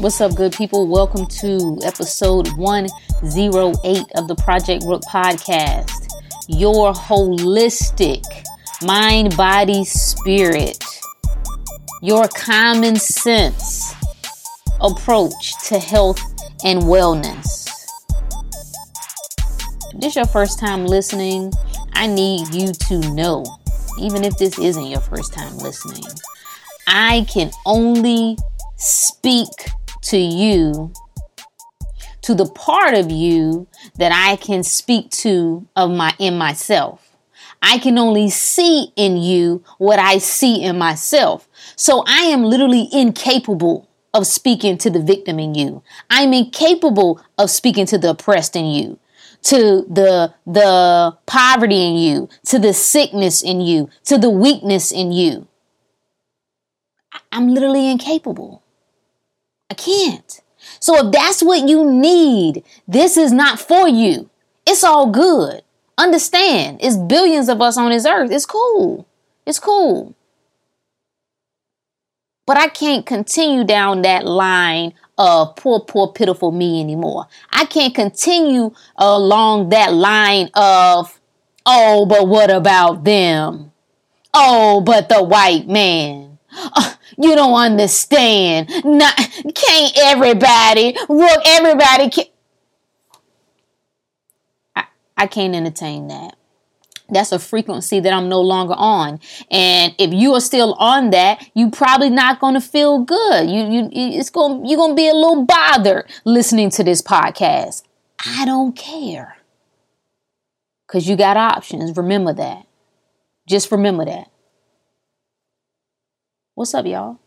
What's up, good people? Welcome to episode 108 of the Project Rook podcast. Your holistic mind, body, spirit, your common sense approach to health and wellness. If this is your first time listening, I need you to know, even if this isn't your first time listening, I can only speak to you, to the part of you that I can speak to of my in myself. I can only see in you what I see in myself. So I am literally incapable of speaking to the victim in you. I'm incapable of speaking to the oppressed in you, to the the poverty in you, to the sickness in you, to the weakness in you. I'm literally incapable. I can't. So if that's what you need, this is not for you. It's all good. Understand, it's billions of us on this earth. It's cool. It's cool. But I can't continue down that line of poor, poor, pitiful me anymore. I can't continue along that line of, oh, but what about them? Oh, but the white man. Uh, you don't understand. Not, can't everybody, look, everybody can. I, I can't entertain that. That's a frequency that I'm no longer on. And if you are still on that, you probably not going to feel good. You you it's going you're going to be a little bothered listening to this podcast. I don't care. Cuz you got options. Remember that. Just remember that. What's up, y'all?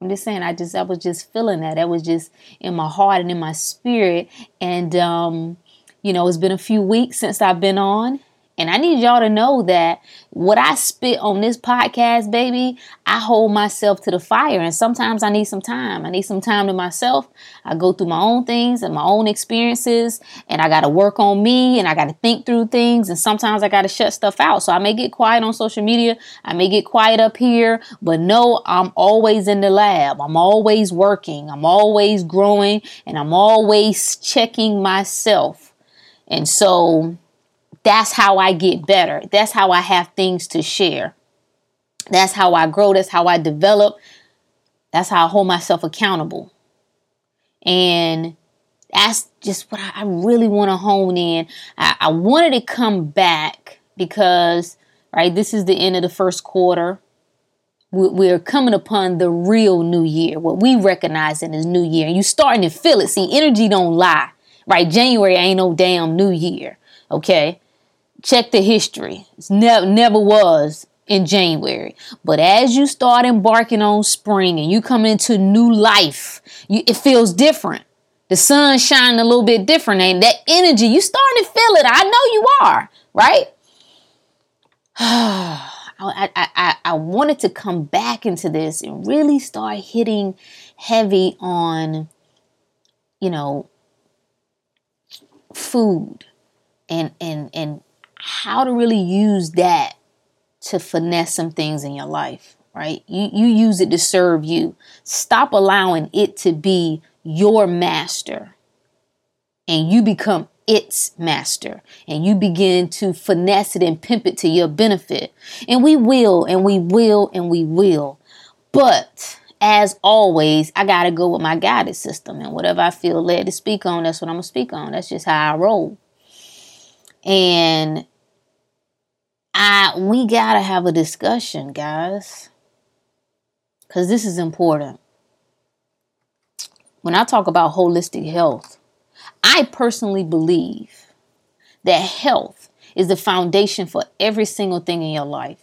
I'm just saying, I just I was just feeling that. That was just in my heart and in my spirit. And um, you know, it's been a few weeks since I've been on. And I need y'all to know that what I spit on this podcast, baby, I hold myself to the fire. And sometimes I need some time. I need some time to myself. I go through my own things and my own experiences, and I got to work on me and I got to think through things. And sometimes I got to shut stuff out. So I may get quiet on social media, I may get quiet up here, but no, I'm always in the lab. I'm always working, I'm always growing, and I'm always checking myself. And so, that's how I get better. That's how I have things to share. That's how I grow. That's how I develop. That's how I hold myself accountable. And that's just what I really want to hone in. I, I wanted to come back because, right, this is the end of the first quarter. We're coming upon the real new year, what we recognize in as new year. And you starting to feel it. See, energy don't lie, right? January ain't no damn new year, okay? Check the history. It never never was in January. But as you start embarking on spring and you come into new life, you, it feels different. The sun's shining a little bit different, and that energy, you starting to feel it. I know you are, right? I, I, I, I wanted to come back into this and really start hitting heavy on, you know, food and and and how to really use that to finesse some things in your life, right? You you use it to serve you. Stop allowing it to be your master. And you become its master and you begin to finesse it and pimp it to your benefit. And we will and we will and we will. But as always, I got to go with my guided system and whatever I feel led to speak on, that's what I'm going to speak on. That's just how I roll. And I we gotta have a discussion, guys. Cause this is important. When I talk about holistic health, I personally believe that health is the foundation for every single thing in your life.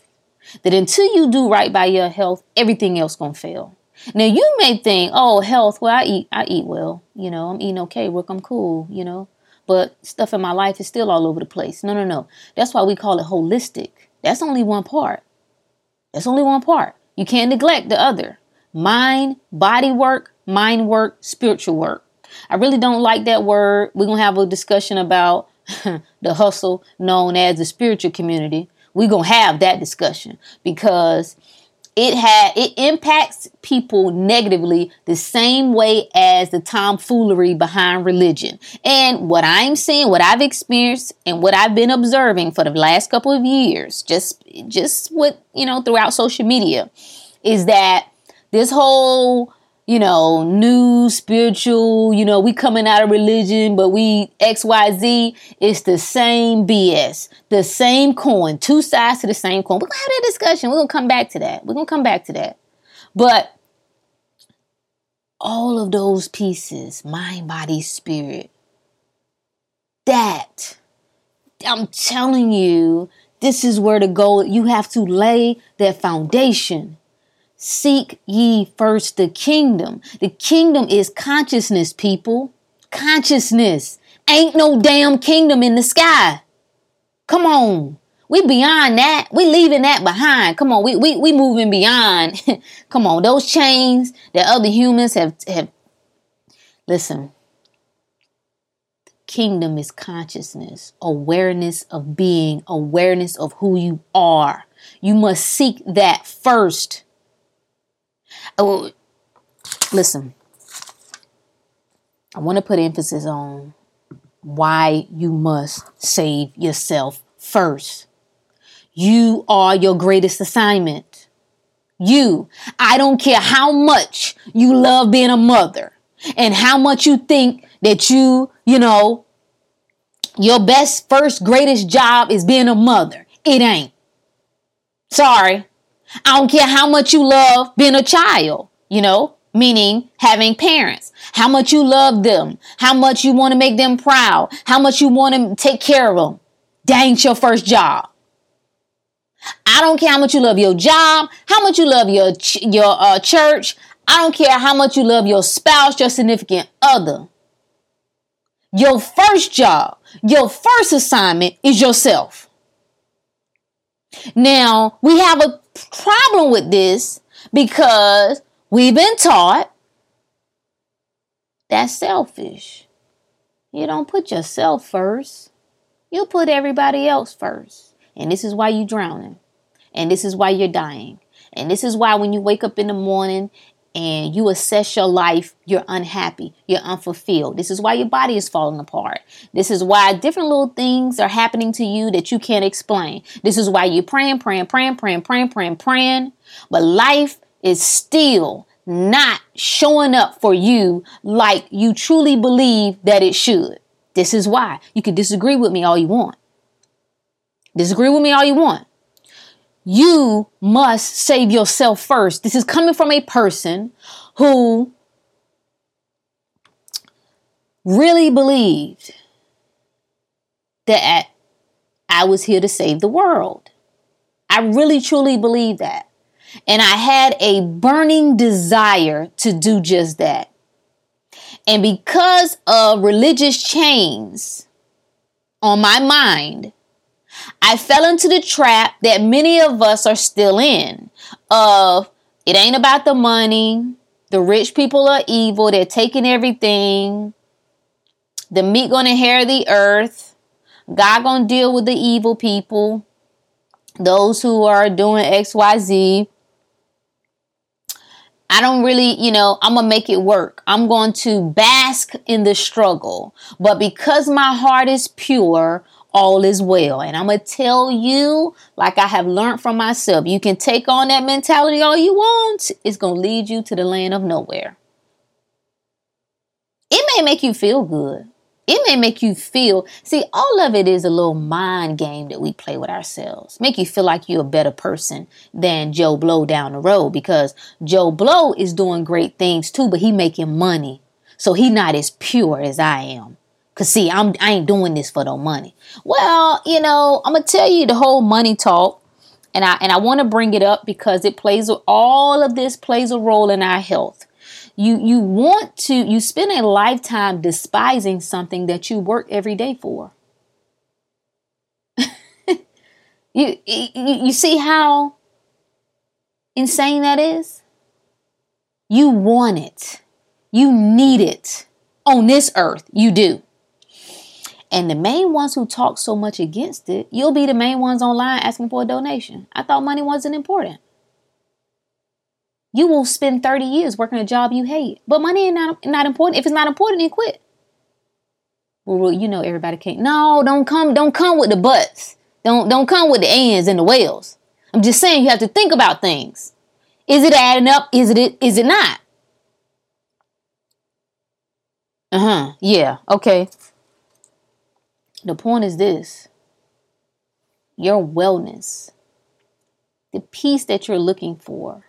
That until you do right by your health, everything else gonna fail. Now you may think, oh, health, well, I eat, I eat well, you know, I'm eating okay, work, I'm cool, you know but stuff in my life is still all over the place. No, no, no. That's why we call it holistic. That's only one part. That's only one part. You can't neglect the other. Mind, body work, mind work, spiritual work. I really don't like that word. We're going to have a discussion about the hustle known as the spiritual community. We're going to have that discussion because it had it impacts people negatively the same way as the tomfoolery behind religion. And what I'm seeing, what I've experienced, and what I've been observing for the last couple of years, just just what you know throughout social media, is that this whole you know, new spiritual, you know, we coming out of religion, but we XYZ, it's the same BS, the same coin, two sides to the same coin. We're gonna have that discussion. We're gonna come back to that. We're gonna come back to that. But all of those pieces, mind, body, spirit, that, I'm telling you, this is where to go. You have to lay that foundation. Seek ye first the kingdom. The kingdom is consciousness, people. Consciousness. Ain't no damn kingdom in the sky. Come on. We beyond that. We leaving that behind. Come on, we we we moving beyond. Come on, those chains that other humans have have listen. The Kingdom is consciousness, awareness of being, awareness of who you are. You must seek that first. Oh, listen, I want to put emphasis on why you must save yourself first. You are your greatest assignment. You. I don't care how much you love being a mother and how much you think that you, you know, your best, first, greatest job is being a mother. It ain't. Sorry. I don't care how much you love being a child, you know, meaning having parents, how much you love them, how much you want to make them proud, how much you want to take care of them. That ain't your first job. I don't care how much you love your job, how much you love your ch- your uh, church. I don't care how much you love your spouse, your significant other. Your first job, your first assignment is yourself. Now, we have a problem with this because we've been taught that's selfish. You don't put yourself first. You put everybody else first. And this is why you're drowning. And this is why you're dying. And this is why when you wake up in the morning and you assess your life, you're unhappy, you're unfulfilled. This is why your body is falling apart. This is why different little things are happening to you that you can't explain. This is why you're praying, praying, praying, praying, praying, praying, praying. But life is still not showing up for you like you truly believe that it should. This is why. You can disagree with me all you want. Disagree with me all you want you must save yourself first. This is coming from a person who really believed that I was here to save the world. I really truly believe that. And I had a burning desire to do just that. And because of religious chains on my mind, I fell into the trap that many of us are still in of it ain't about the money. The rich people are evil. They're taking everything. The meat gonna inherit the earth. God gonna deal with the evil people. Those who are doing XYZ. I don't really, you know, I'm gonna make it work. I'm going to bask in the struggle. But because my heart is pure, all is well. And I'm going to tell you, like I have learned from myself, you can take on that mentality all you want. It's going to lead you to the land of nowhere. It may make you feel good. It may make you feel, see, all of it is a little mind game that we play with ourselves. Make you feel like you're a better person than Joe Blow down the road because Joe Blow is doing great things too, but he making money. So he not as pure as I am. Cause see, I'm I ain't doing this for no money. Well, you know, I'm gonna tell you the whole money talk, and I and I want to bring it up because it plays all of this plays a role in our health. You you want to you spend a lifetime despising something that you work every day for. you, you you see how insane that is? You want it. You need it on this earth. You do. And the main ones who talk so much against it, you'll be the main ones online asking for a donation. I thought money wasn't important. You will spend 30 years working a job you hate. But money ain't not, not important. If it's not important, then quit. Well, you know everybody can't. No, don't come, don't come with the buts. Don't don't come with the ands and the whales. I'm just saying you have to think about things. Is it adding up? Is it is it not? Uh-huh. Yeah. Okay. The point is this. Your wellness, the peace that you're looking for,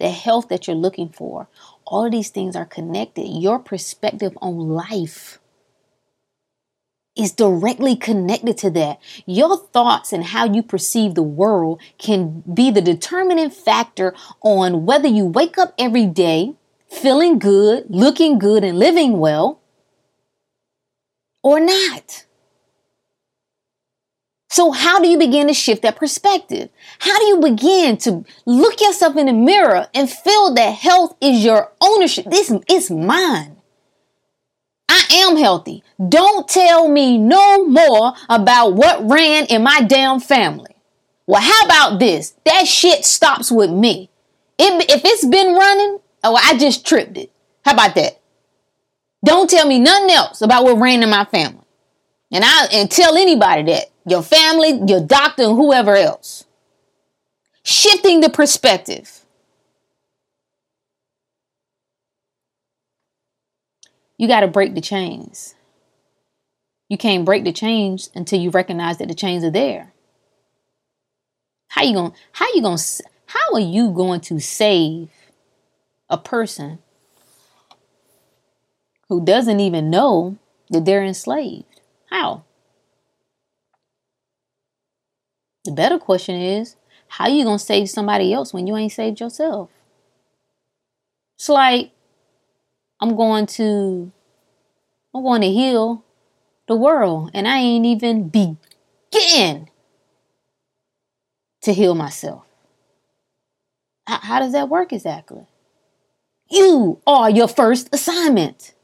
the health that you're looking for, all of these things are connected. Your perspective on life is directly connected to that. Your thoughts and how you perceive the world can be the determining factor on whether you wake up every day feeling good, looking good, and living well or not. So, how do you begin to shift that perspective? How do you begin to look yourself in the mirror and feel that health is your ownership? This is mine. I am healthy. Don't tell me no more about what ran in my damn family. Well, how about this? That shit stops with me. It, if it's been running, oh, I just tripped it. How about that? Don't tell me nothing else about what ran in my family. And I and tell anybody that your family, your doctor, and whoever else. Shifting the perspective. You got to break the chains. You can't break the chains until you recognize that the chains are there. How you going how you going how are you going to save a person who doesn't even know that they're enslaved? How? The better question is, how you to save somebody else when you ain't saved yourself? It's like I'm going to I'm going to heal the world and I ain't even begin to heal myself. How, how does that work exactly? You are your first assignment.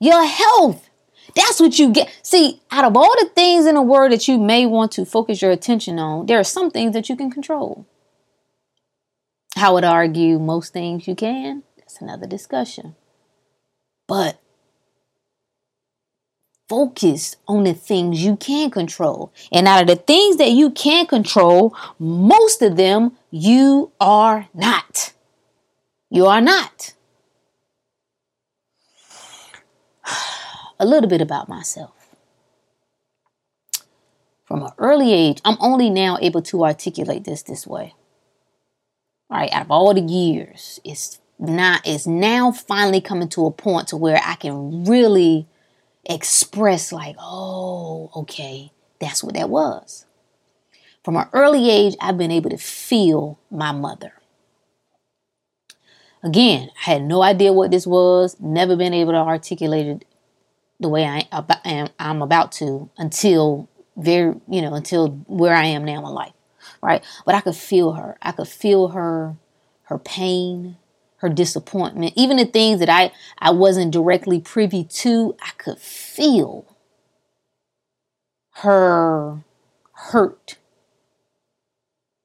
Your health. That's what you get. See, out of all the things in the world that you may want to focus your attention on, there are some things that you can control. I would argue most things you can. That's another discussion. But focus on the things you can control. And out of the things that you can control, most of them you are not. You are not. A little bit about myself. From an early age, I'm only now able to articulate this this way. All right, out of all the years, it's not it's now finally coming to a point to where I can really express like, oh, okay, that's what that was. From an early age, I've been able to feel my mother. Again, I had no idea what this was, never been able to articulate it the way I am I'm about to until very, you know, until where I am now in life. Right? But I could feel her. I could feel her her pain, her disappointment, even the things that I, I wasn't directly privy to, I could feel her hurt,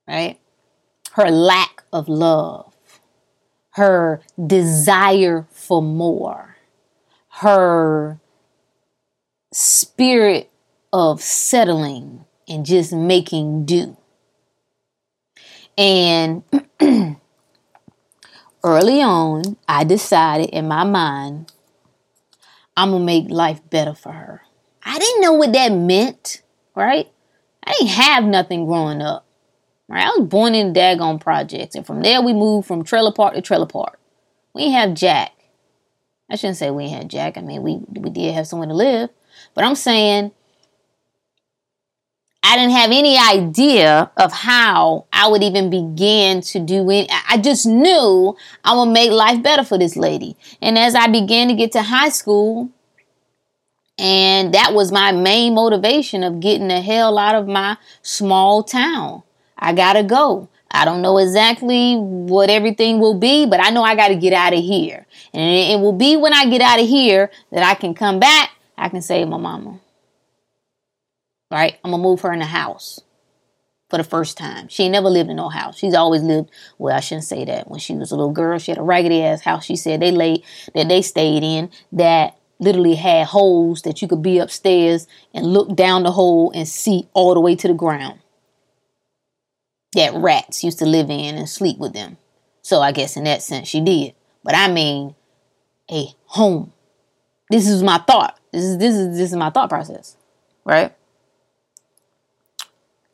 right? Her lack of love, her desire for more, her spirit of settling and just making do. And early on, I decided in my mind, I'm to make life better for her. I didn't know what that meant, right? I didn't have nothing growing up. Right? I was born in daggone projects, and from there we moved from trailer park to trailer park. We have Jack. I shouldn't say we had Jack. I mean, we we did have somewhere to live, but I'm saying I didn't have any idea of how I would even begin to do it. I just knew I would make life better for this lady. And as I began to get to high school, and that was my main motivation of getting the hell out of my small town. I gotta go. I don't know exactly what everything will be, but I know I gotta get out of here. And it will be when I get out of here that I can come back, I can save my mama right? I'm gonna move her in the house. for the first time. She ain't never lived in no house. She's always lived, well, I shouldn't say that. When she was a little girl, she had a raggedy ass house. She said they laid that they stayed in that literally had holes that you could be upstairs and look down the hole and see all the way to the ground. That rats used to live in and sleep with them. So I guess in that sense she did. But I mean a home. This is my thought. This is this is this is my thought process. Right?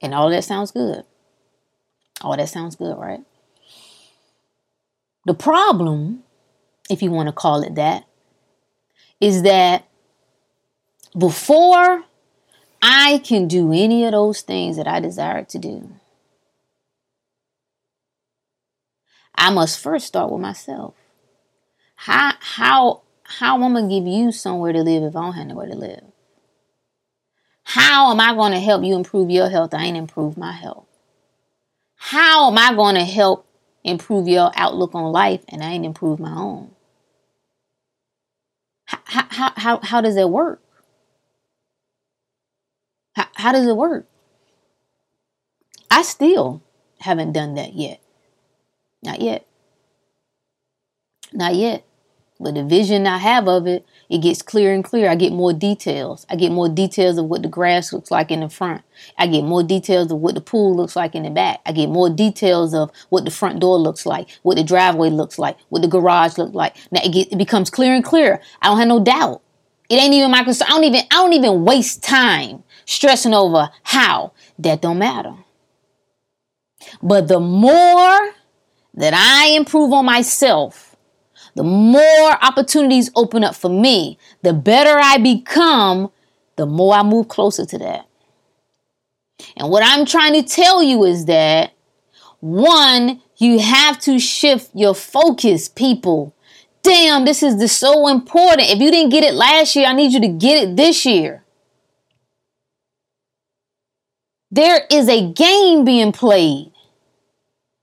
And all that sounds good. All that sounds good, right? The problem, if you want to call it that, is that before I can do any of those things that I desire to do, I must first start with myself. How how how am I gonna give you somewhere to live if I don't have nowhere to live? How am I to help you improve your health? I ain't improve my health. How am I to help improve your outlook on life and I ain't improve my own? How, how, how, how does that work? How, how does it work? I still haven't done that yet. Not yet. Not yet. But the vision I have of it, it gets clearer and clearer. I get more details. I get more details of what the grass looks like in the front. I get more details of what the pool looks like in the back. I get more details of what the front door looks like, what the driveway looks like, what the garage looks like. Now it, get, it becomes clearer and clearer. I don't have no doubt. It ain't even my concern. I don't even I don't even waste time stressing over how. That don't matter. But the more that I improve on myself, the more opportunities open up for me, the better I become, the more I move closer to that. And what I'm trying to tell you is that one, you have to shift your focus, people. Damn, this is so important. If you didn't get it last year, I need you to get it this year. There is a game being played.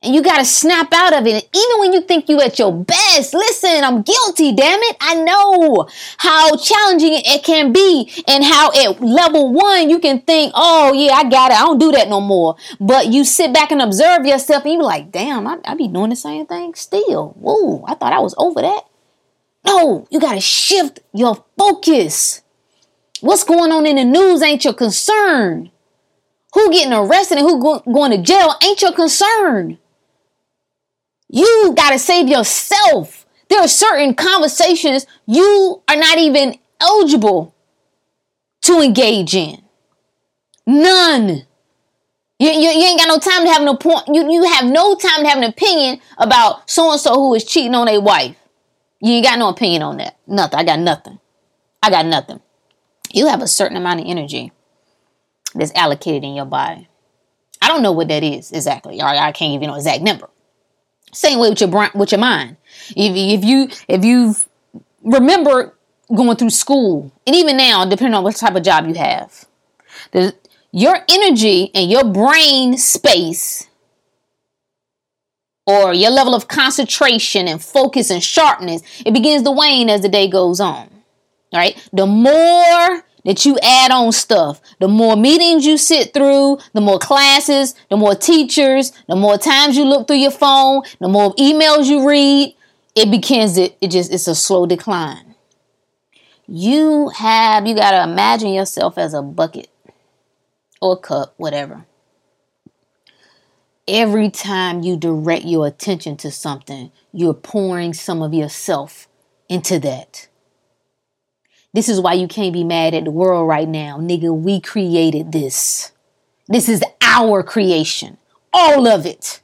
And you got to snap out of it. Even when you think you at your best, listen, I'm guilty, damn it. I know how challenging it can be and how at level one, you can think, oh yeah, I got it. I don't do that no more. But you sit back and observe yourself and you be like, damn, I, I be doing the same thing still. Whoa, I thought I was over that. No, you got to shift your focus. What's going on in the news ain't your concern. Who getting arrested and who go- going to jail ain't your concern. You got to save yourself. There are certain conversations you are not even eligible to engage in. None. You, you, you, ain't got no time to have no point. You, you have no time to have an opinion about so and so who is cheating on a wife. You ain't got no opinion on that. Nothing. I got nothing. I got nothing. You have a certain amount of energy that's allocated in your body. I don't know what that is exactly. Or I can't give you exact number. Same way with your brain, with your mind. If, if you if you remember going through school, and even now, depending on what type of job you have, the, your energy and your brain space or your level of concentration and focus and sharpness, it begins to wane as the day goes on. Right? The more that you add on stuff. The more meetings you sit through, the more classes, the more teachers, the more times you look through your phone, the more emails you read, it begins it, it just it's a slow decline. You have you got to imagine yourself as a bucket or a cup, whatever. Every time you direct your attention to something, you're pouring some of yourself into that. This is why you can't be mad at the world right now. Nigga, we created this. This is our creation. All of it.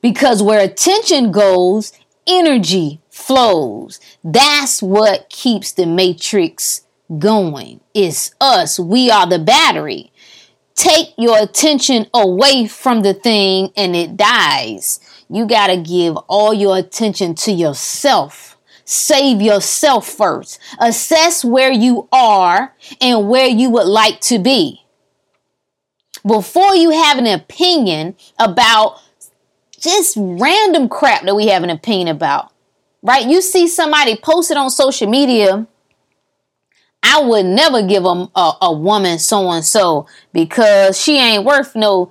Because where attention goes, energy flows. That's what keeps the matrix going. It's us. We are the battery. Take your attention away from the thing and it dies. You got to give all your attention to yourself Save yourself first. Assess where you are and where you would like to be. Before you have an opinion about just random crap that we have an opinion about, right? You see somebody posted on social media. I would never give a, a, a woman so and so because she ain't worth no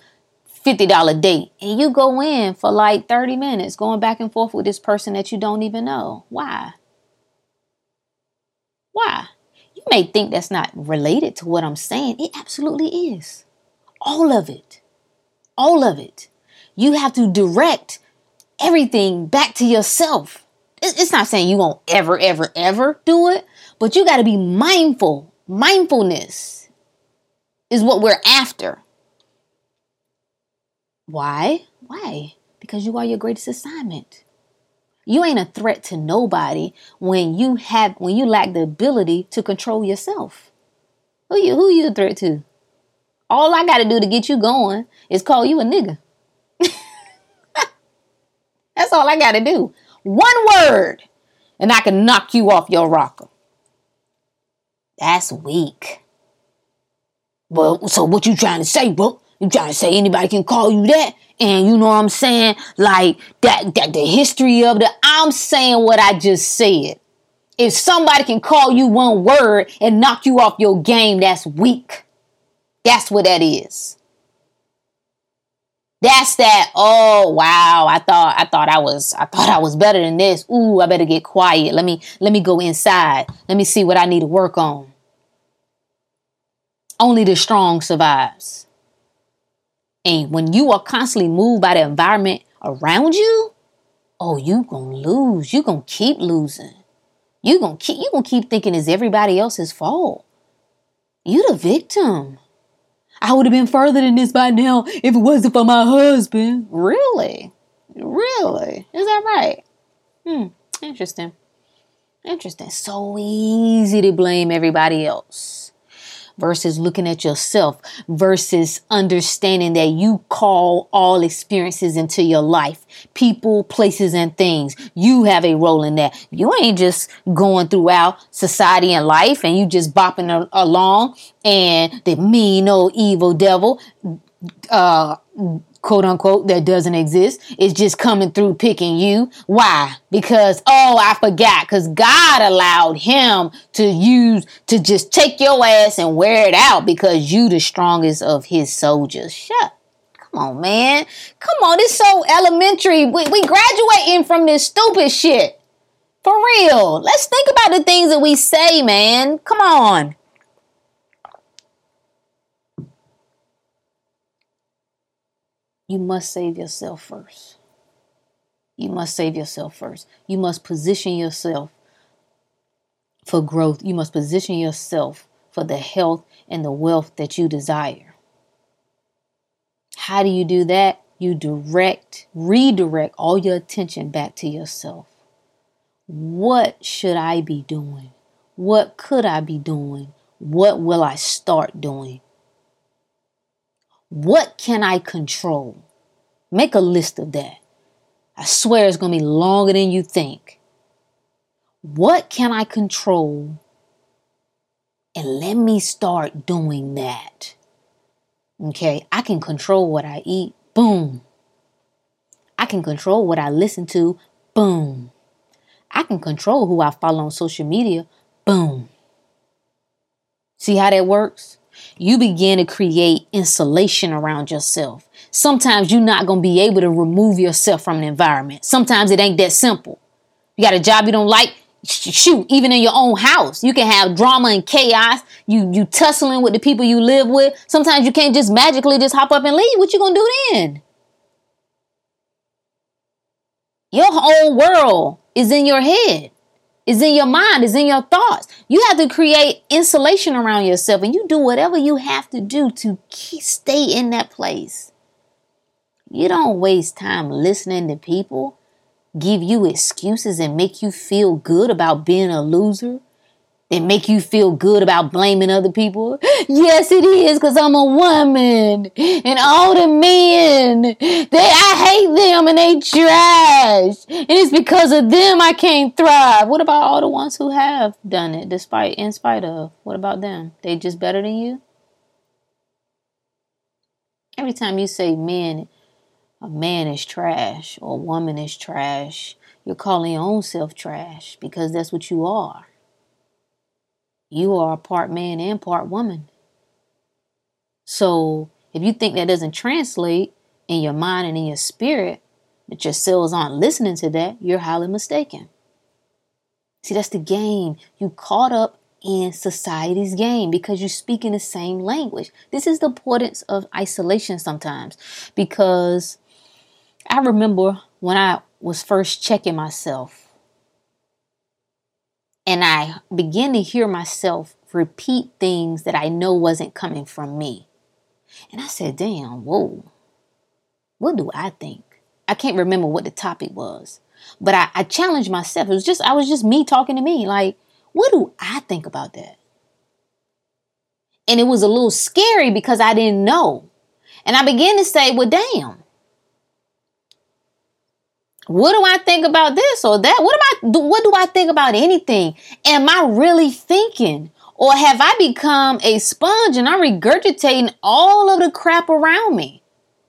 $50 date. And you go in for like 30 minutes going back and forth with this person that you don't even know. Why? Why? You may think that's not related to what I'm saying. It absolutely is. All of it. All of it. You have to direct everything back to yourself. It's not saying you won't ever, ever, ever do it, but you got to be mindful. Mindfulness is what we're after. Why? Why? Because you are your greatest assignment. You ain't a threat to nobody when you have when you lack the ability to control yourself. Who you who you a threat to? All I gotta do to get you going is call you a nigga. That's all I gotta do. One word, and I can knock you off your rocker. That's weak. Well, so what you trying to say, bro? You trying to say anybody can call you that? And you know what I'm saying? Like that, that the history of the I'm saying what I just said. If somebody can call you one word and knock you off your game, that's weak. That's what that is. That's that. Oh wow! I thought I thought I was I thought I was better than this. Ooh, I better get quiet. Let me let me go inside. Let me see what I need to work on. Only the strong survives. And when you are constantly moved by the environment around you, oh, you gonna lose. You gonna keep losing. You gonna keep you gonna keep thinking it's everybody else's fault. You the victim. I would have been further than this by now if it wasn't for my husband. Really? Really? Is that right? Hmm. Interesting. Interesting. So easy to blame everybody else versus looking at yourself versus understanding that you call all experiences into your life people places and things. You have a role in that. You ain't just going throughout society and life and you just bopping along and the mean old evil devil uh quote unquote that doesn't exist is just coming through picking you. Why? Because oh, I forgot cuz God allowed him to use to just take your ass and wear it out because you the strongest of his soldiers. Shut Come on, man. Come on, it's so elementary. We, we graduating from this stupid shit. For real. Let's think about the things that we say, man. Come on. You must save yourself first. You must save yourself first. You must position yourself for growth. You must position yourself for the health and the wealth that you desire. How do you do that? You direct, redirect all your attention back to yourself. What should I be doing? What could I be doing? What will I start doing? What can I control? Make a list of that. I swear it's going to be longer than you think. What can I control? And let me start doing that. Okay, I can control what I eat. Boom. I can control what I listen to. Boom. I can control who I follow on social media. Boom. See how that works? You begin to create insulation around yourself. Sometimes you're not going to be able to remove yourself from an environment. Sometimes it ain't that simple. You got a job you don't like, shoot, even in your own house, you can have drama and chaos. You you tussling with the people you live with. Sometimes you can't just magically just hop up and leave. What you gonna do then? Your whole world is in your head is in your mind, is in your thoughts. You have to create insulation around yourself and you do whatever you have to do to stay in that place. You don't waste time listening to people give you excuses and make you feel good about being a loser that make you feel good about blaming other people? Yes, it is, because I'm a woman. And all the men, they I hate them and they trash. And it's because of them I can't thrive. What about all the ones who have done it despite in spite of? What about them? They just better than you? Every time you say men, a man is trash or a woman is trash, you're calling your own self trash because that's what you are. You are part man and part woman. So if you think that doesn't translate in your mind and in your spirit, that your cells aren't listening to that, you're highly mistaken. See, that's the game. You caught up in society's game because you speak in the same language. This is the importance of isolation sometimes because I remember when I was first checking myself and I began to hear myself repeat things that I know wasn't coming from me. And I said, damn, whoa, what do I think? I can't remember what the topic was, but I, I challenged myself. It was just, I was just me talking to me. Like, what do I think about that? And it was a little scary because I didn't know. And I began to say, well, damn. What do I think about this or that? What am I what do I think about anything? Am I really thinking? Or have I become a sponge and I'm regurgitating all of the crap around me?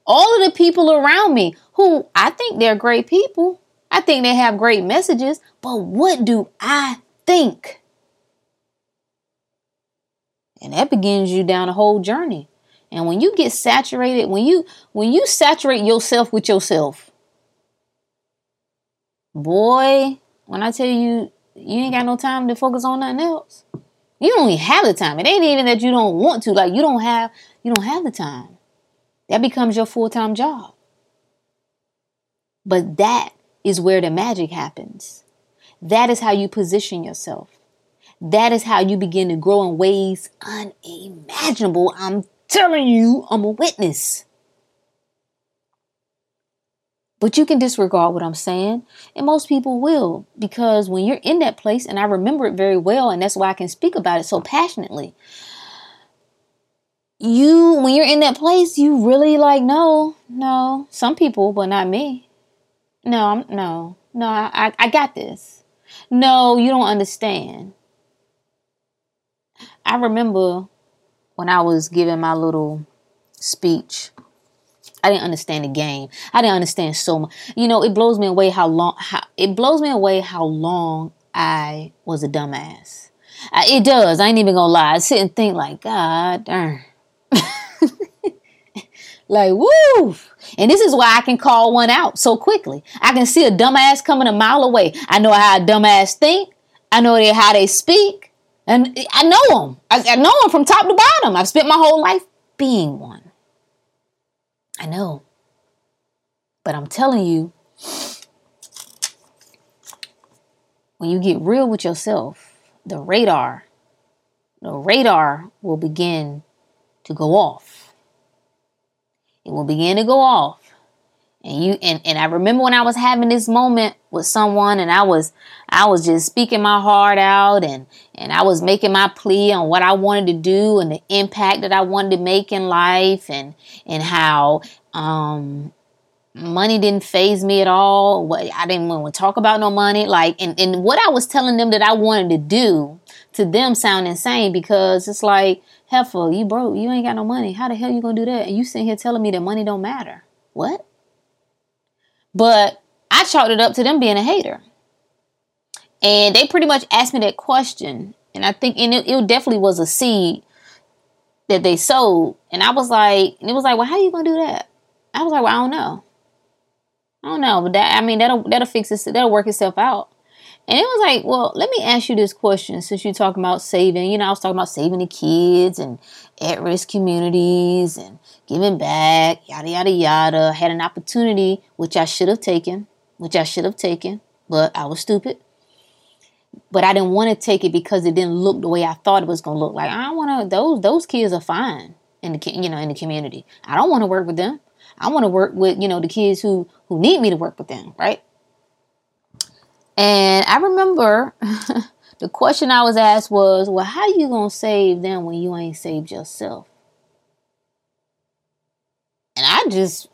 All of the people around me who I think they're great people. I think they have great messages, but what do I think? And that begins you down a whole journey. And when you get saturated, when you when you saturate yourself with yourself, boy, when I tell you you ain't got no time to focus on nothing else. You don't even have the time. It ain't even that you don't want to. Like you don't have you don't have the time. That becomes your full-time job. But that is where the magic happens. That is how you position yourself. That is how you begin to grow in ways unimaginable. I'm telling you, I'm a witness. But you can disregard what I'm saying, and most people will, because when you're in that place, and I remember it very well, and that's why I can speak about it so passionately. You, when you're in that place, you really like, no, no, some people, but not me. No, I'm, no, no, I, I got this. No, you don't understand. I remember when I was giving my little speech. I didn't understand the game. I didn't understand so much. You know, it blows me away how long. How it blows me away how long I was a dumbass. I, it does. I ain't even gonna lie. I sit and think like, God darn. like, woo! And this is why I can call one out so quickly. I can see a dumbass coming a mile away. I know how a dumbass think. I know how they speak. And I know them. I, I know them from top to bottom. I've spent my whole life being one. I know. But I'm telling you, when you get real with yourself, the radar, the radar will begin to go off. It will begin to go off. And you and, and I remember when I was having this moment with someone and I was I was just speaking my heart out and and I was making my plea on what I wanted to do and the impact that I wanted to make in life and and how um money didn't faze me at all. What I didn't want to talk about no money. Like and, and what I was telling them that I wanted to do to them sound insane because it's like, heifer, you broke, you ain't got no money. How the hell you gonna do that? And you sitting here telling me that money don't matter. What? But I chalked it up to them being a hater. And they pretty much asked me that question. And I think and it, it definitely was a seed that they sowed. And I was like, and it was like, well, how are you gonna do that? I was like, well, I don't know. I don't know, but that I mean that'll that'll fix it, that'll work itself out. And it was like, well, let me ask you this question since you're talking about saving. You know, I was talking about saving the kids and at risk communities and giving back, yada, yada, yada. Had an opportunity, which I should have taken, which I should have taken, but I was stupid. But I didn't want to take it because it didn't look the way I thought it was going to look. Like, I don't want to, those, those kids are fine in the, you know, in the community. I don't want to work with them. I want to work with, you know, the kids who, who need me to work with them, right? And I remember the question I was asked was, well, how you going to save them when you ain't saved yourself? And I just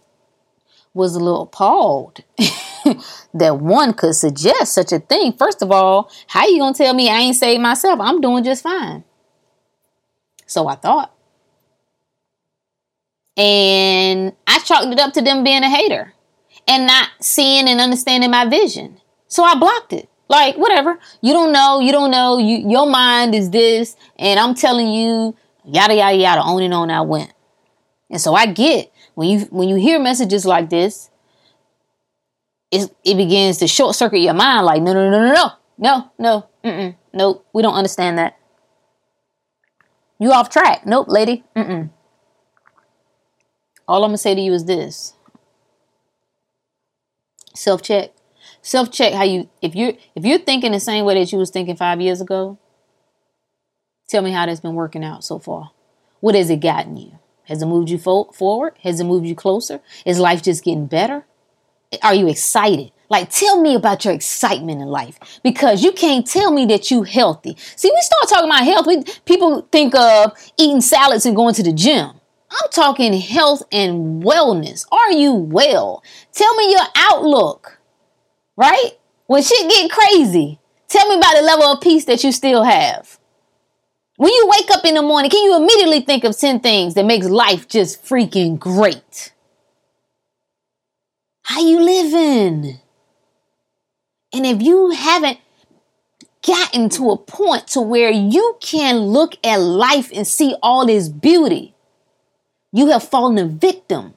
was a little appalled that one could suggest such a thing. First of all, how you to tell me I ain't saved myself? I'm doing just fine. So I thought. And I chalked it up to them being a hater and not seeing and understanding my vision. So I blocked it. Like whatever. You don't know, you don't know, you your mind is this, and I'm telling you, yada yada yada, on and on I went. And so I get when you when you hear messages like this, it, it begins to short circuit your mind like, no, no, no, no, no, no, no, mm-mm, nope, we don't understand that. You off track. Nope, lady. Mm-mm. All I'm gonna say to you is this. Self check. Self check how you if you're if you're thinking the same way that you was thinking five years ago, tell me how that's been working out so far. What has it gotten you? Has it moved you fo- forward? Has it moved you closer? Is life just getting better? Are you excited? Like, tell me about your excitement in life because you can't tell me that you're healthy. See, we start talking about health. We, people think of eating salads and going to the gym. I'm talking health and wellness. Are you well? Tell me your outlook, right? When shit get crazy, tell me about the level of peace that you still have. When you wake up in the morning, can you immediately think of 10 things that makes life just freaking great? How you living? And if you haven't gotten to a point to where you can look at life and see all its beauty, you have fallen a victim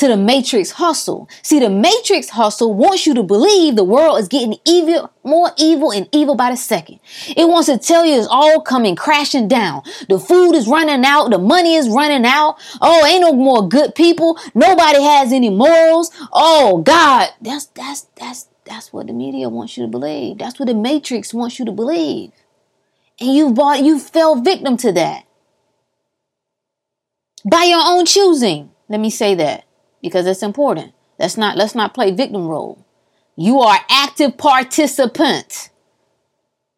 to the matrix hustle. See, the matrix hustle wants you to believe the world is getting evil, more evil and evil by the second. It wants to tell you it's all coming crashing down. The food is running out. The money is running out. Oh, ain't no more good people. Nobody has any morals. Oh God, that's, that's, that's, that's what the media wants you to believe. That's what the matrix wants you to believe. And you bought, you fell victim to that. By your own choosing. Let me say that because it's important. Let's not let's not play victim role. You are active participant.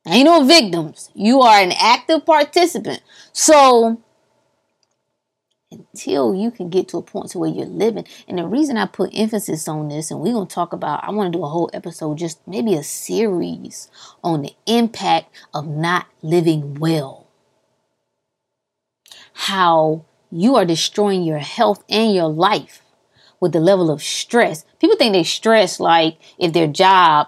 Ain't no victims. You are an active participant. So until you can get to a point to where you're living, and the reason I put emphasis on this, and we're gonna talk about, I want to do a whole episode, just maybe a series on the impact of not living well. How you are destroying your health and your life with the level of stress. People think they stress like if their job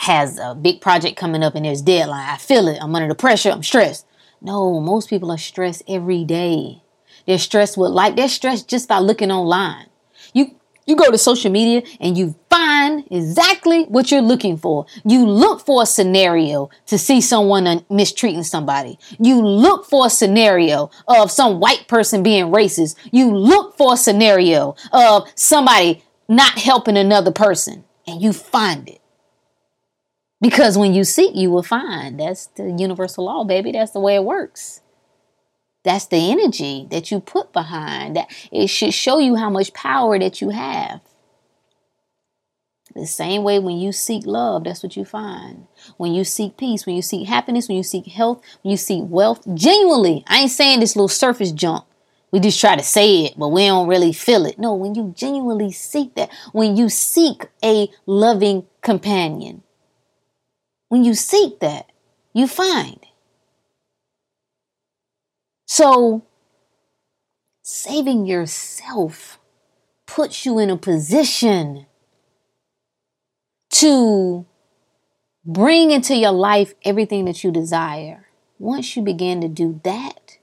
has a big project coming up and there's deadline. I feel it. I'm under the pressure. I'm stressed. No, most people are stressed every day. They're stressed with like they're stressed just by looking online. You you go to social media and you find exactly what you're looking for. You look for a scenario to see someone mistreating somebody. You look for a scenario of some white person being racist. You look for a scenario of somebody not helping another person and you find it. Because when you seek, you will find. That's the universal law, baby. That's the way it works. That's the energy that you put behind that. It should show you how much power that you have. The same way when you seek love, that's what you find. When you seek peace, when you seek happiness, when you seek health, when you seek wealth, genuinely, I ain't saying this little surface junk. We just try to say it, but we don't really feel it. No, when you genuinely seek that, when you seek a loving companion, when you seek that, you find. So, saving yourself puts you in a position to bring into your life everything that you desire. Once you begin to do that,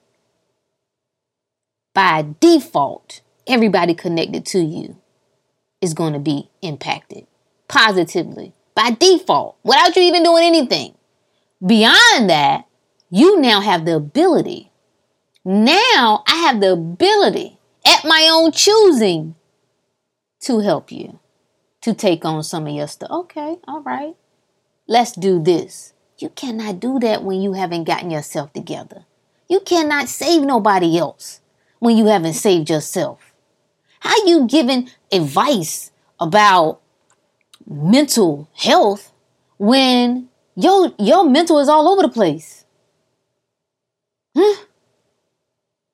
by default, everybody connected to you is going to be impacted positively by default without you even doing anything. Beyond that, you now have the ability now I have the ability at my own choosing to help you to take on some of your stuff. Okay, all right. Let's do this. You cannot do that when you haven't gotten yourself together. You cannot save nobody else when you haven't saved yourself. How you giving advice about mental health when your your mental is all over the place? Huh?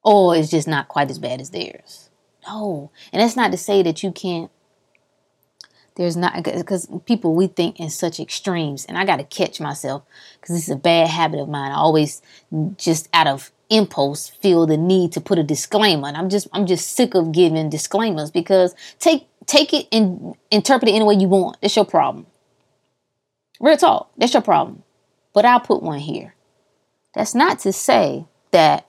or it's just not quite as bad as theirs. No. And that's not to say that you can't there's not because people we think in such extremes and i got to catch myself because this is a bad habit of mine i always just out of impulse feel the need to put a disclaimer and i'm just i'm just sick of giving disclaimers because take take it and interpret it any way you want it's your problem Real talk. That's your problem. But I'll put one here. That's not to say that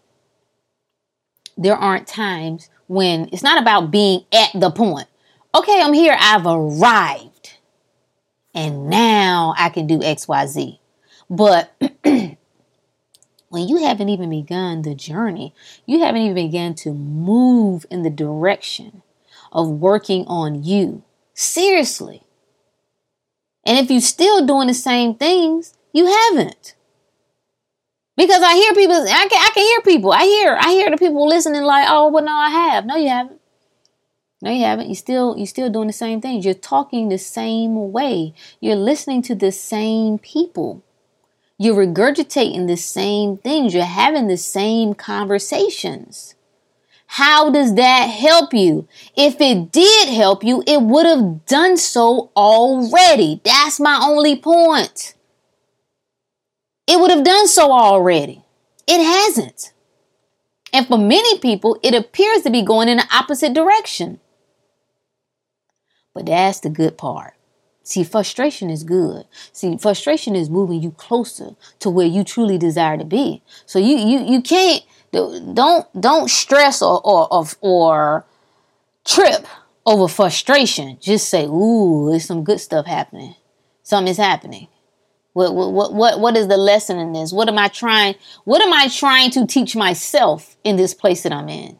there aren't times when it's not about being at the point. Okay, I'm here, I've arrived. And now I can do XYZ. But when you haven't even begun the journey, you haven't even begun to move in the direction of working on you. Seriously. And if you're still doing the same things, you haven't. Because I hear people, I can, I can hear people. I hear, I hear the people listening like, oh, well, no, I have. No, you haven't. No, you haven't. You still, you're still doing the same things. You're talking the same way. You're listening to the same people. You're regurgitating the same things. You're having the same conversations. How does that help you? If it did help you, it would have done so already. That's my only point it would have done so already. It hasn't. And for many people, it appears to be going in the opposite direction. But that's the good part. See, frustration is good. See, frustration is moving you closer to where you truly desire to be. So you you you can't don't don't stress or or or, or trip over frustration. Just say, "Ooh, there's some good stuff happening. Something is happening." What, what, what, what is the lesson in this? What am I trying? What am I trying to teach myself in this place that I'm in?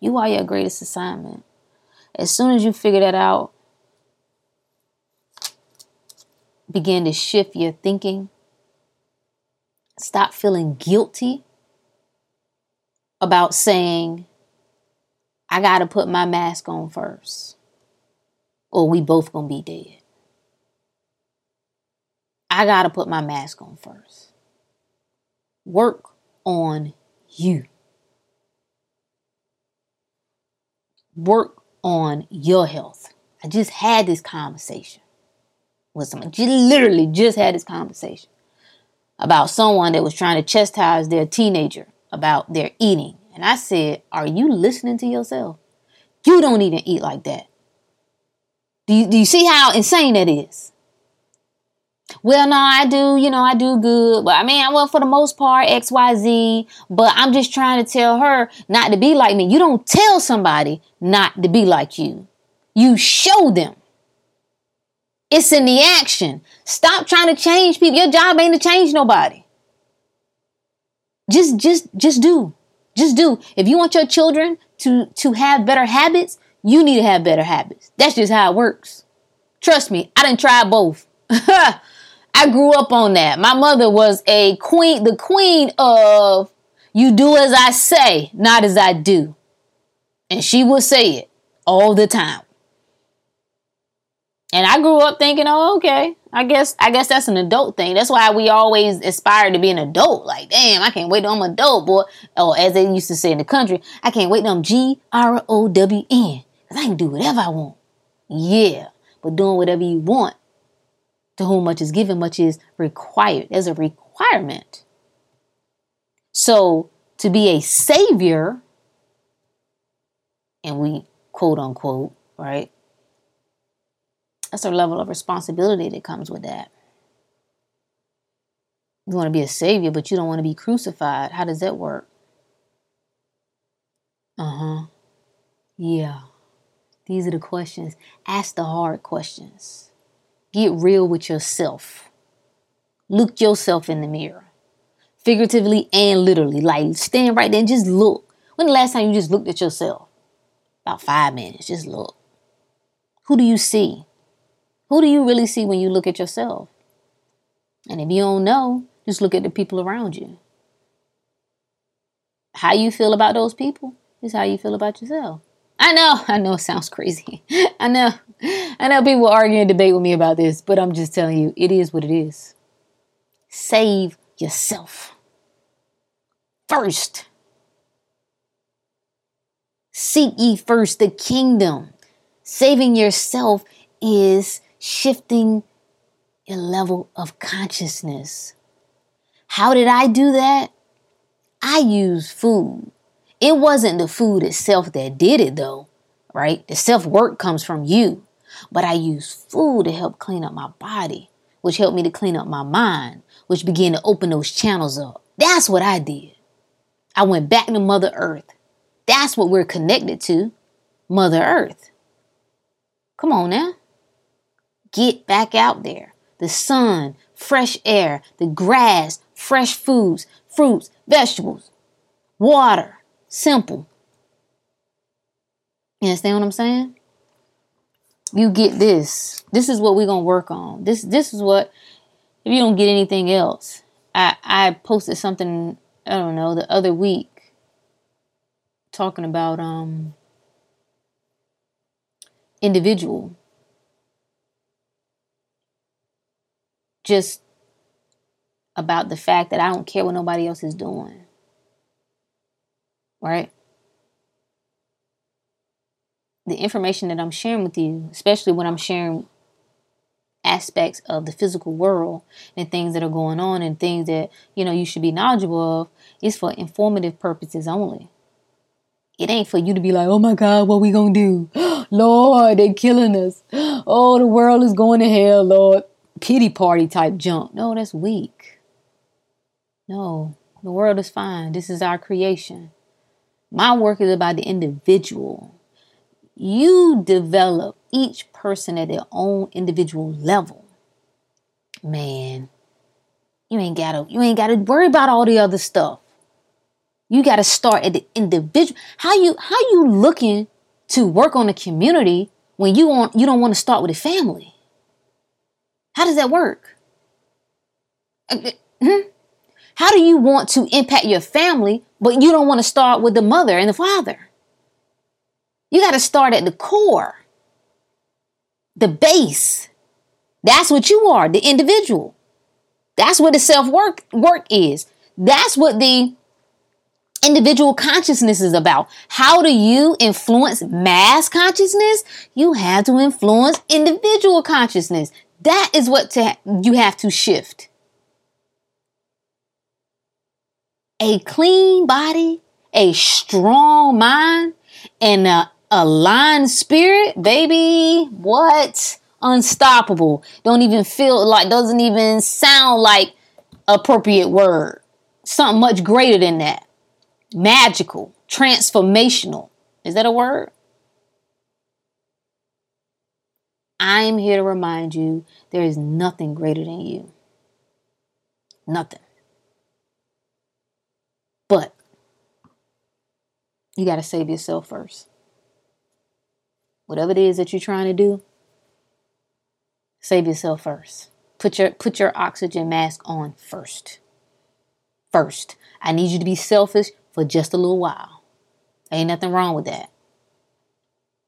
You are your greatest assignment. As soon as you figure that out, begin to shift your thinking. Stop feeling guilty about saying, I got to put my mask on first, or we both going to be dead. I got to put my mask on first. Work on you. Work on your health. I just had this conversation with someone. Just literally just had this conversation about someone that was trying to chastise their teenager about their eating. And I said, Are you listening to yourself? You don't even eat like that. Do you, do you see how insane that is? Well, no, I do, you know, I do good. But I mean, well, for the most part, XYZ. But I'm just trying to tell her not to be like me. You don't tell somebody not to be like you, you show them. It's in the action. Stop trying to change people. Your job ain't to change nobody. Just, just, just do. Just do. If you want your children to, to have better habits, you need to have better habits. That's just how it works. Trust me, I didn't try both. I grew up on that. My mother was a queen, the queen of you do as I say, not as I do. And she would say it all the time. And I grew up thinking, oh, okay. I guess I guess that's an adult thing. That's why we always aspire to be an adult. Like, damn, I can't wait till I'm an adult, boy. Or as they used to say in the country, I can't wait till I'm G R O W N. Because I can do whatever I want. Yeah. But doing whatever you want to whom much is given, much is required. There's a requirement. So to be a savior, and we quote unquote, right? That's a level of responsibility that comes with that. You want to be a savior, but you don't want to be crucified. How does that work? Uh huh. Yeah. These are the questions. Ask the hard questions. Get real with yourself. Look yourself in the mirror. Figuratively and literally. Like stand right there and just look. When the last time you just looked at yourself? About five minutes. Just look. Who do you see? Who do you really see when you look at yourself? And if you don't know, just look at the people around you. How you feel about those people is how you feel about yourself. I know, I know it sounds crazy. I know. I know people argue and debate with me about this, but I'm just telling you, it is what it is. Save yourself. First. Seek ye first the kingdom. Saving yourself is shifting your level of consciousness. How did I do that? I use food. It wasn't the food itself that did it though, right? The self work comes from you. but I used food to help clean up my body, which helped me to clean up my mind, which began to open those channels up. That's what I did. I went back to Mother Earth. That's what we're connected to Mother Earth. Come on now. Get back out there. The sun, fresh air, the grass, fresh foods, fruits, vegetables, water. Simple. You understand what I'm saying? You get this. This is what we're gonna work on. This this is what if you don't get anything else. I I posted something, I don't know, the other week talking about um individual. Just about the fact that I don't care what nobody else is doing. Right? The information that I'm sharing with you, especially when I'm sharing aspects of the physical world and things that are going on and things that, you know, you should be knowledgeable of, is for informative purposes only. It ain't for you to be like, oh my God, what we gonna do? Lord, they killing us. Oh, the world is going to hell, Lord. Pity party type junk. No, that's weak. No, the world is fine. This is our creation. My work is about the individual. You develop each person at their own individual level. Man, you ain't gotta you ain't gotta worry about all the other stuff. You gotta start at the individual. How you how you looking to work on a community when you want you don't want to start with a family? How does that work? Uh, uh, hmm? How do you want to impact your family, but you don't want to start with the mother and the father? You got to start at the core, the base. That's what you are, the individual. That's what the self work work is. That's what the individual consciousness is about. How do you influence mass consciousness? You have to influence individual consciousness. That is what to, you have to shift. A clean body, a strong mind, and a aligned spirit, baby, what? Unstoppable. Don't even feel like, doesn't even sound like appropriate word. Something much greater than that magical, transformational. Is that a word? I am here to remind you there is nothing greater than you. Nothing. But you got to save yourself first. Whatever it is that you're trying to do, save yourself first. Put your put your oxygen mask on first. First. I need you to be selfish for just a little while. Ain't nothing wrong with that.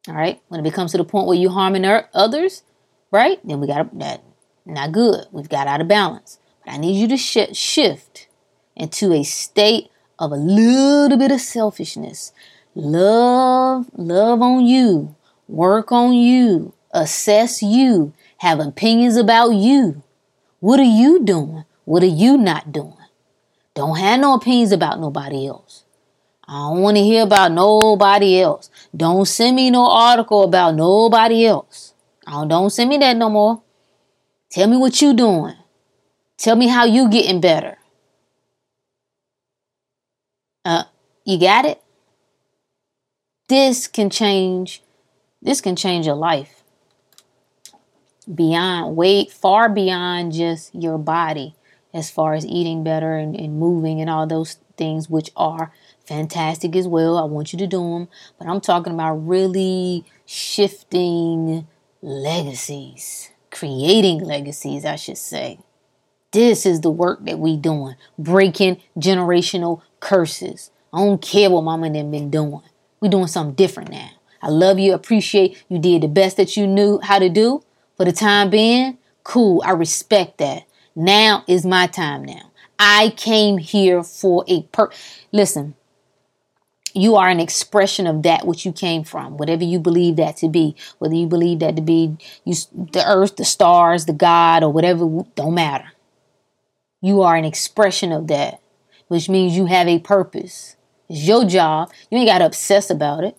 All right. When it comes to the point where you're harming others, right? Then we got that not good. We've got out of balance. But I need you to sh- shift into a state of a little bit of selfishness. Love, love on you, work on you, assess you, have opinions about you. What are you doing? What are you not doing? Don't have no opinions about nobody else. I don't want to hear about nobody else. Don't send me no article about nobody else. Oh, don't send me that no more. Tell me what you doing. Tell me how you getting better. Uh, you got it? This can change. This can change your life. Beyond, weight, far beyond just your body as far as eating better and, and moving and all those things, which are fantastic as well. I want you to do them. But I'm talking about really shifting legacies, creating legacies, I should say. This is the work that we doing, breaking generational curses. I don't care what mama and them been doing. We doing something different now. I love you, appreciate you did the best that you knew how to do for the time being. Cool, I respect that. Now is my time now. I came here for a per. Listen, you are an expression of that which you came from, whatever you believe that to be. Whether you believe that to be you, the earth, the stars, the God, or whatever, don't matter. You are an expression of that, which means you have a purpose. It's your job. You ain't got to obsess about it.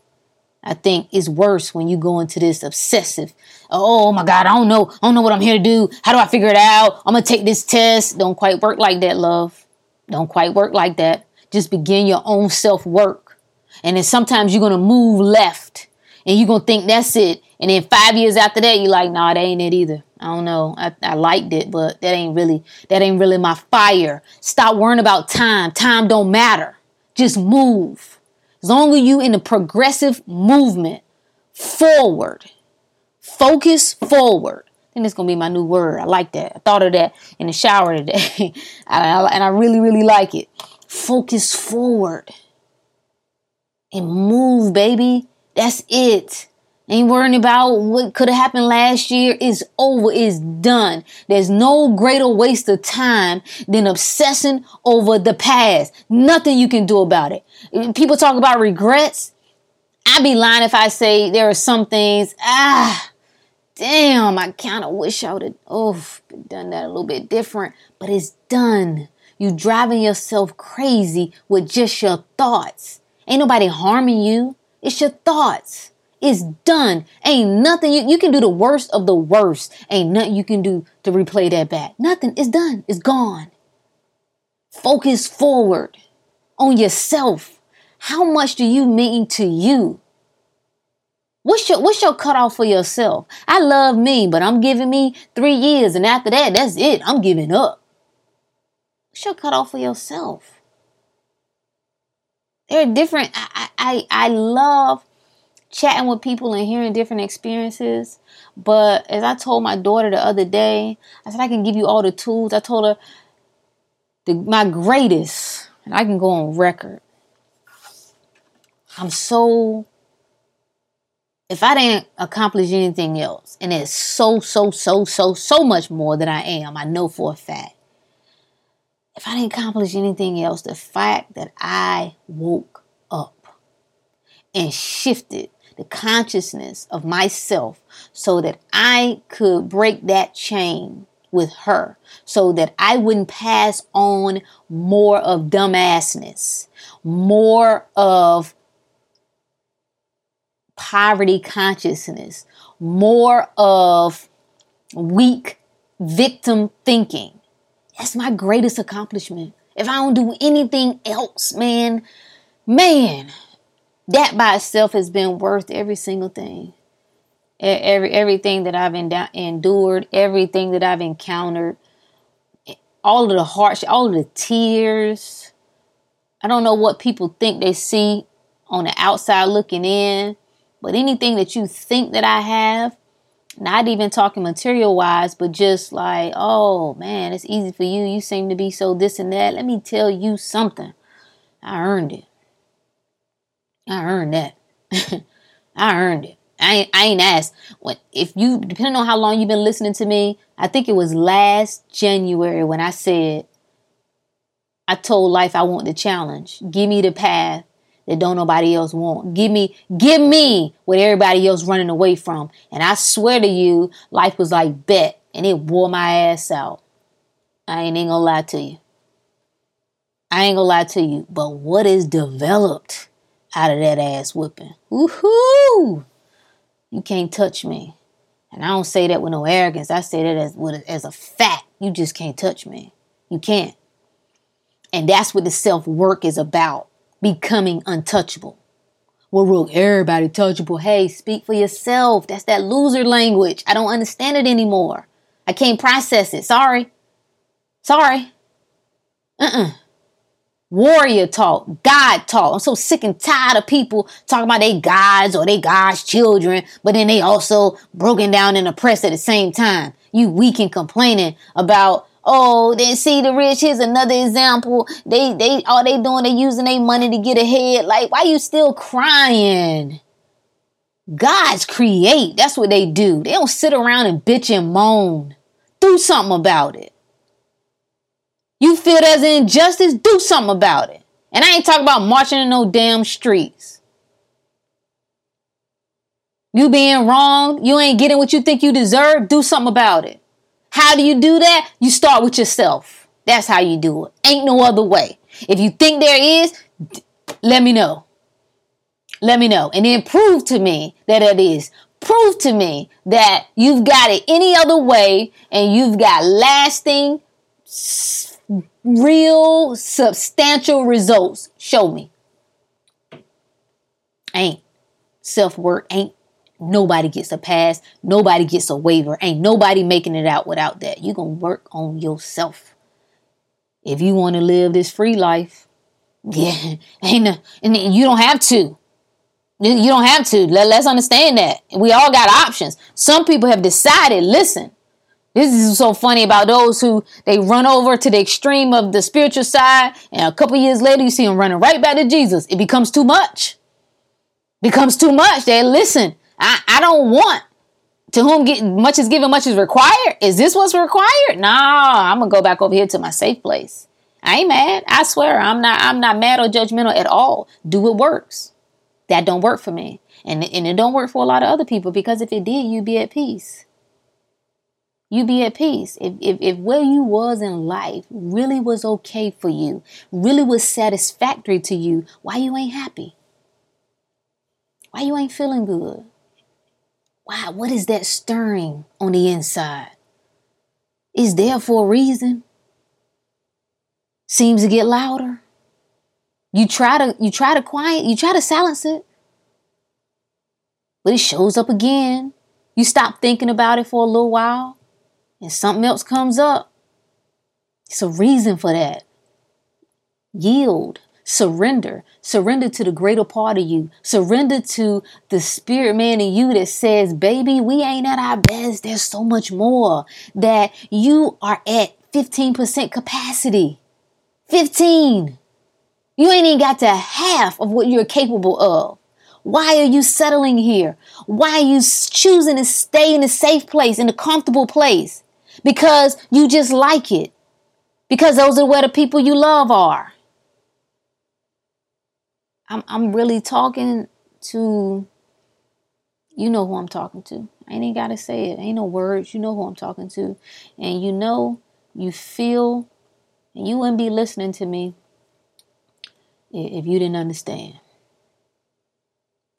I think it's worse when you go into this obsessive. Oh my God, I don't know. I don't know what I'm here to do. How do I figure it out? I'm gonna take this test. Don't quite work like that, love. Don't quite work like that. Just begin your own self work. And then sometimes you're gonna move left and you're gonna think that's it. And then five years after that, you're like, nah, that ain't it either. I don't know. I, I liked it, but that ain't really that ain't really my fire. Stop worrying about time. Time don't matter. Just move. As long as you in the progressive movement forward, focus forward. I think it's gonna be my new word. I like that. I thought of that in the shower today, and I really, really like it. Focus forward and move, baby. That's it. Ain't worrying about what could have happened last year. It's over. It's done. There's no greater waste of time than obsessing over the past. Nothing you can do about it. People talk about regrets. I'd be lying if I say there are some things, ah, damn, I kind of wish I would have, oh, done that a little bit different, but it's done. You driving yourself crazy with just your thoughts. Ain't nobody harming you. It's your thoughts. It's done. Ain't nothing you, you can do the worst of the worst. Ain't nothing you can do to replay that back. Nothing. It's done. It's gone. Focus forward on yourself. How much do you mean to you? What's your what's your cutoff for yourself? I love me, but I'm giving me three years, and after that, that's it. I'm giving up. What's your cutoff for yourself? There are different. I I I love chatting with people and hearing different experiences. But as I told my daughter the other day, I said I can give you all the tools. I told her the, my greatest, and I can go on record. I'm so if I didn't accomplish anything else, and it's so, so, so, so, so much more than I am, I know for a fact. If I didn't accomplish anything else, the fact that I woke up and shifted the consciousness of myself so that I could break that chain with her so that I wouldn't pass on more of dumbassness, more of poverty consciousness, more of weak victim thinking. That's my greatest accomplishment. If I don't do anything else, man, man, that by itself has been worth every single thing. Every everything that I've endured, everything that I've encountered, all of the hardship, all of the tears. I don't know what people think they see on the outside looking in, but anything that you think that I have, not even talking material wise, but just like, oh man, it's easy for you. You seem to be so this and that. Let me tell you something. I earned it. I earned that. I earned it. I ain't, I ain't asked. If you, depending on how long you've been listening to me, I think it was last January when I said, I told life I want the challenge. Give me the path that don't nobody else want. Give me, give me what everybody else running away from. And I swear to you, life was like bet and it wore my ass out. I ain't, ain't gonna lie to you. I ain't gonna lie to you. But what is developed? Out of that ass whipping. Woohoo! You can't touch me. And I don't say that with no arrogance. I say that as, as a fact. You just can't touch me. You can't. And that's what the self work is about becoming untouchable. Well, look, everybody touchable. Hey, speak for yourself. That's that loser language. I don't understand it anymore. I can't process it. Sorry. Sorry. Uh uh-uh. uh warrior talk, God talk. I'm so sick and tired of people talking about they gods or they God's children, but then they also broken down and oppressed at the same time. You weak and complaining about Oh, they see the rich. Here's another example. They they all they doing, they using their money to get ahead. Like, why you still crying? Gods create. That's what they do. They don't sit around and bitch and moan. Do something about it. You feel there's an injustice? Do something about it. And I ain't talking about marching in no damn streets. You being wrong, you ain't getting what you think you deserve, do something about it. How do you do that? You start with yourself. That's how you do it. Ain't no other way. If you think there is, let me know. Let me know. And then prove to me that it is. Prove to me that you've got it any other way and you've got lasting, real, substantial results. Show me. Ain't self work, ain't nobody gets a pass, nobody gets a waiver, ain't nobody making it out without that. You're going to work on yourself. If you want to live this free life, yeah, ain't and you don't have to. You don't have to. Let, let's understand that. We all got options. Some people have decided, listen, this is so funny about those who they run over to the extreme of the spiritual side, and a couple years later you see them running right back to Jesus. It becomes too much. Becomes too much. They listen. I, I don't want to whom get much is given, much is required. Is this what's required? Nah, I'm gonna go back over here to my safe place. I ain't mad. I swear, I'm not. I'm not mad or judgmental at all. Do what works that don't work for me. And, and it don't work for a lot of other people because if it did, you'd be at peace. You'd be at peace. If, if, if where you was in life really was okay for you, really was satisfactory to you, why you ain't happy? Why you ain't feeling good? Why, what is that stirring on the inside? Is there for a reason? Seems to get louder. You try to you try to quiet, you try to silence it. But it shows up again. You stop thinking about it for a little while and something else comes up. It's a reason for that. Yield, surrender, surrender to the greater part of you, surrender to the spirit man in you that says, Baby, we ain't at our best. There's so much more. That you are at 15% capacity. 15. You ain't even got to half of what you're capable of. Why are you settling here? Why are you choosing to stay in a safe place, in a comfortable place? Because you just like it. Because those are where the people you love are. I'm, I'm really talking to, you know who I'm talking to. I ain't got to say it. Ain't no words. You know who I'm talking to. And you know, you feel, and you wouldn't be listening to me if you didn't understand.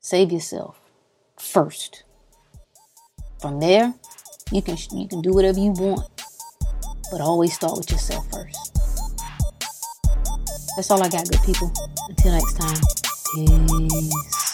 Save yourself first. From there, you can you can do whatever you want, but always start with yourself first. That's all I got, good people. Until next time, peace.